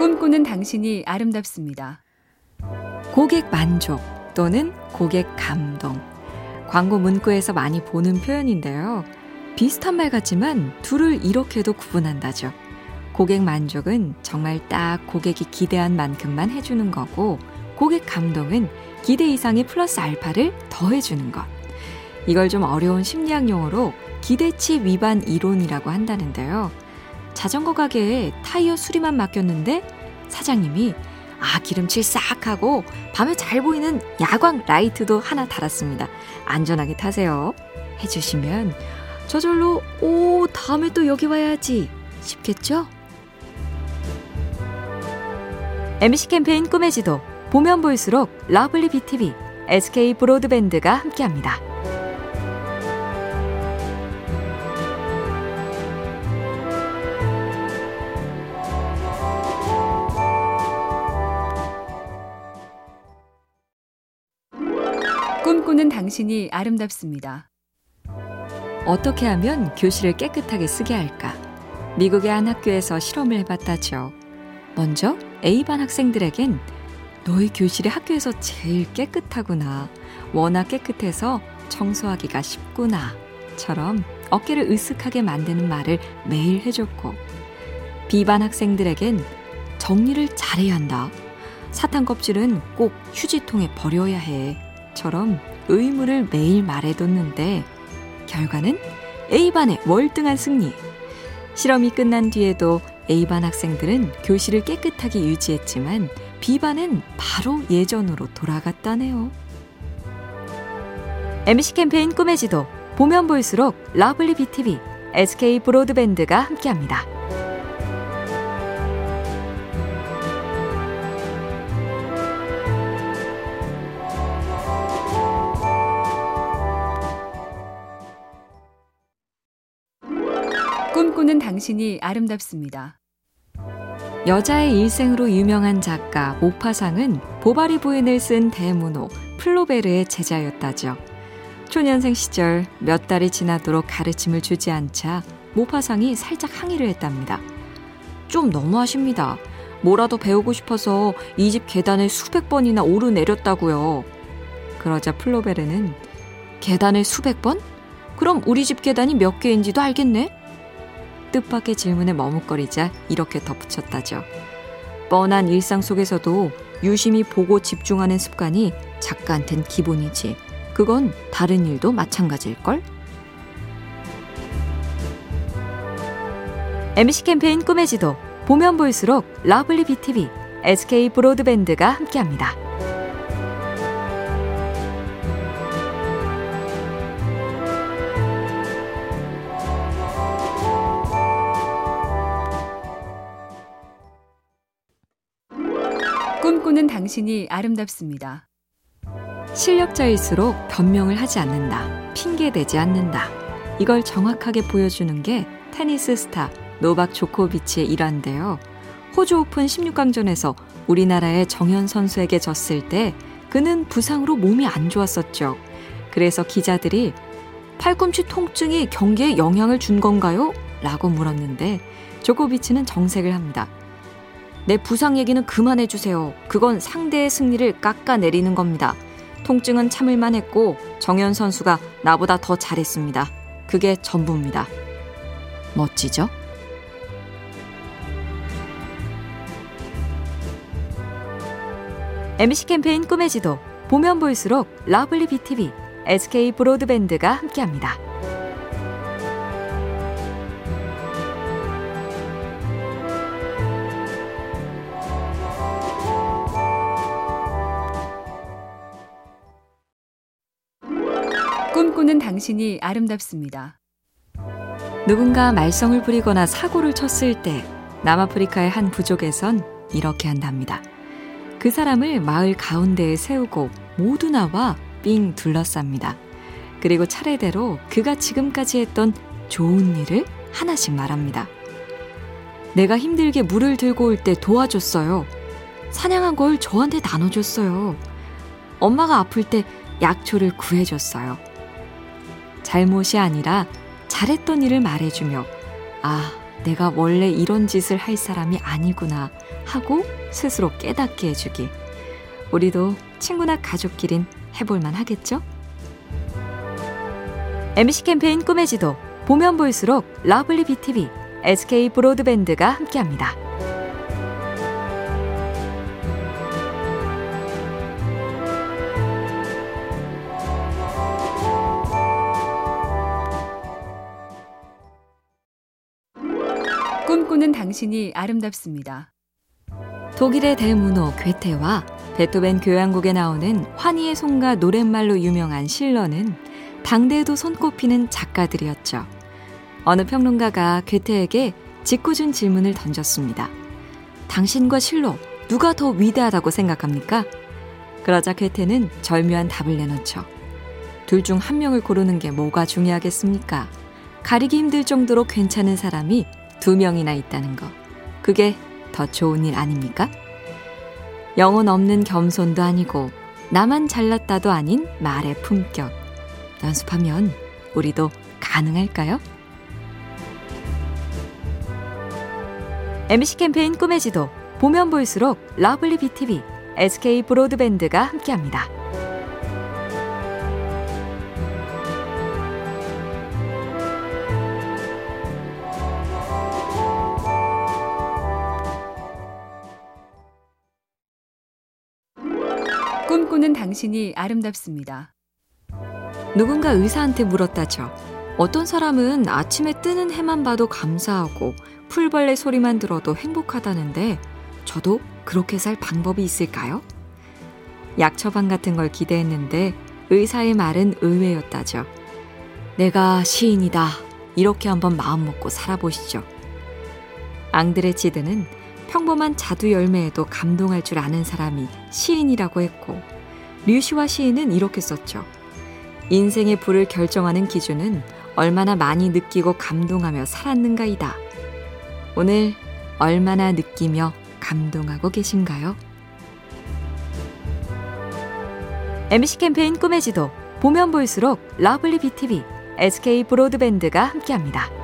꿈꾸는 당신이 아름답습니다. 고객 만족 또는 고객 감동. 광고 문구에서 많이 보는 표현인데요. 비슷한 말 같지만 둘을 이렇게도 구분한다죠. 고객 만족은 정말 딱 고객이 기대한 만큼만 해주는 거고, 고객 감동은 기대 이상의 플러스 알파를 더해주는 것. 이걸 좀 어려운 심리학 용어로 기대치 위반 이론이라고 한다는데요. 자전거 가게에 타이어 수리만 맡겼는데 사장님이 아 기름칠 싹 하고 밤에 잘 보이는 야광 라이트도 하나 달았습니다. 안전하게 타세요. 해주시면 저절로 오 다음에 또 여기 와야지 싶겠죠? MC 캠페인 꿈의 지도 보면 볼수록 lovely BTV, SK 브로드밴드가 함께합니다. 당신이 아름답습니다. 어떻게 하면 교실을 깨끗하게 쓰게 할까? 미국의 한 학교에서 실험을 해봤다죠. 먼저 A반 학생들에겐 너희 교실이 학교에서 제일 깨끗하구나. 워낙 깨끗해서 청소하기가 쉽구나. 처럼 어깨를 으쓱하게 만드는 말을 매일 해줬고, B반 학생들에겐 정리를 잘해야 한다. 사탕 껍질은 꼭 휴지통에 버려야 해. 처럼 의무를 매일 말해뒀는데, 결과는 A반의 월등한 승리. 실험이 끝난 뒤에도 A반 학생들은 교실을 깨끗하게 유지했지만 B반은 바로 예전으로 돌아갔다네요. MC 캠페인 꿈의 지도 보면 볼수록 lovely BTV, SK 브로드밴드가 함께합니다. 꿈꾸는 당신이 아름답습니다. 여자의 일생으로 유명한 작가 모파상은 보바리 부인을 쓴 대문호 플로베르의 제자였다죠. 초년생 시절 몇 달이 지나도록 가르침을 주지 않자 모파상이 살짝 항의를 했답니다. 좀 너무하십니다. 뭐라도 배우고 싶어서 이 집 계단을 수백 번이나 오르내렸다고요. 그러자 플로베르는 계단을 수백 번? 그럼 우리 집 계단이 몇 개인지도 알겠네? 뜻밖의 질문에 머뭇거리자 이렇게 덧붙였다죠. 뻔한 일상 속에서도 유심히 보고 집중하는 습관이 작가한텐 기본이지. 그건 다른 일도 마찬가지일걸? MC 캠페인 꿈의 지도 보면 볼수록 lovely BTV, SK 브로드밴드가 함께합니다. 당신이 아름답습니다. 실력자일수록 변명을 하지 않는다. 핑계대지 않는다. 이걸 정확하게 보여주는 게 테니스 스타 노박 조코비치의 일화인데요. 호주 오픈 16강전에서 우리나라의 정현 선수에게 졌을 때 그는 부상으로 몸이 안 좋았었죠. 그래서 기자들이 팔꿈치 통증이 경기에 영향을 준 건가요? 라고 물었는데 조코비치는 정색을 합니다. 내 부상 얘기는 그만해주세요. 그건 상대의 승리를 깎아내리는 겁니다. 통증은 참을만 했고 정현 선수가 나보다 더 잘했습니다. 그게 전부입니다. 멋지죠? MC 캠페인 꿈의 지도 보면 볼수록 lovely BTV, SK 브로드밴드가 함께합니다. 꿈꾸는 당신이 아름답습니다. 누군가 말썽을 부리거나 사고를 쳤을 때 남아프리카의 한 부족에선 이렇게 한답니다. 그 사람을 마을 가운데에 세우고 모두 나와 삥 둘러쌉니다. 그리고 차례대로 그가 지금까지 했던 좋은 일을 하나씩 말합니다. 내가 힘들게 물을 들고 올 때 도와줬어요. 사냥한 걸 저한테 나눠줬어요. 엄마가 아플 때 약초를 구해줬어요. 잘못이 아니라 잘했던 일을 말해주며, 아, 내가 원래 이런 짓을 할 사람이 아니구나 하고 스스로 깨닫게 해주기. 우리도 친구나 가족끼린 해볼만 하겠죠? MC 캠페인 꿈의 지도 보면 볼수록 lovely BTV, SK 브로드밴드가 함께합니다. 당신이 아름답습니다. 독일의 대문호 괴테와 베토벤 교향곡에 나오는 환희의 송가 노랫말로 유명한 실러는 당대에도 손꼽히는 작가들이었죠. 어느 평론가가 괴테에게 짓궂은 질문을 던졌습니다. 당신과 실러 누가 더 위대하다고 생각합니까? 그러자 괴테는 절묘한 답을 내놓죠. 둘 중 한 명을 고르는 게 뭐가 중요하겠습니까? 가리기 힘들 정도로 괜찮은 사람이 두 명이나 있다는 거. 그게 더 좋은 일 아닙니까? 영혼 없는 겸손도 아니고 나만 잘났다도 아닌 말의 품격. 연습하면 우리도 가능할까요? MC 캠페인 꿈의 지도 보면 볼수록 lovely BTV, SK 브로드밴드가 함께합니다. 꿈꾸는 당신이 아름답습니다. 누군가 의사한테 물었다죠. 어떤 사람은 아침에 뜨는 해만 봐도 감사하고 풀벌레 소리만 들어도 행복하다는데 저도 그렇게 살 방법이 있을까요? 약 처방 같은 걸 기대했는데 의사의 말은 의외였다죠. 내가 시인이다. 이렇게 한번 마음 먹고 살아보시죠. 앙드레 치드는 평범한 자두 열매에도 감동할 줄 아는 사람이 시인이라고 했고 류시화 시인은 이렇게 썼죠. 인생의 부를 결정하는 기준은 얼마나 많이 느끼고 감동하며 살았는가이다. 오늘 얼마나 느끼며 감동하고 계신가요? MC 캠페인 꿈의 지도 보면 볼수록 lovely BTV, SK 브로드밴드가 함께합니다.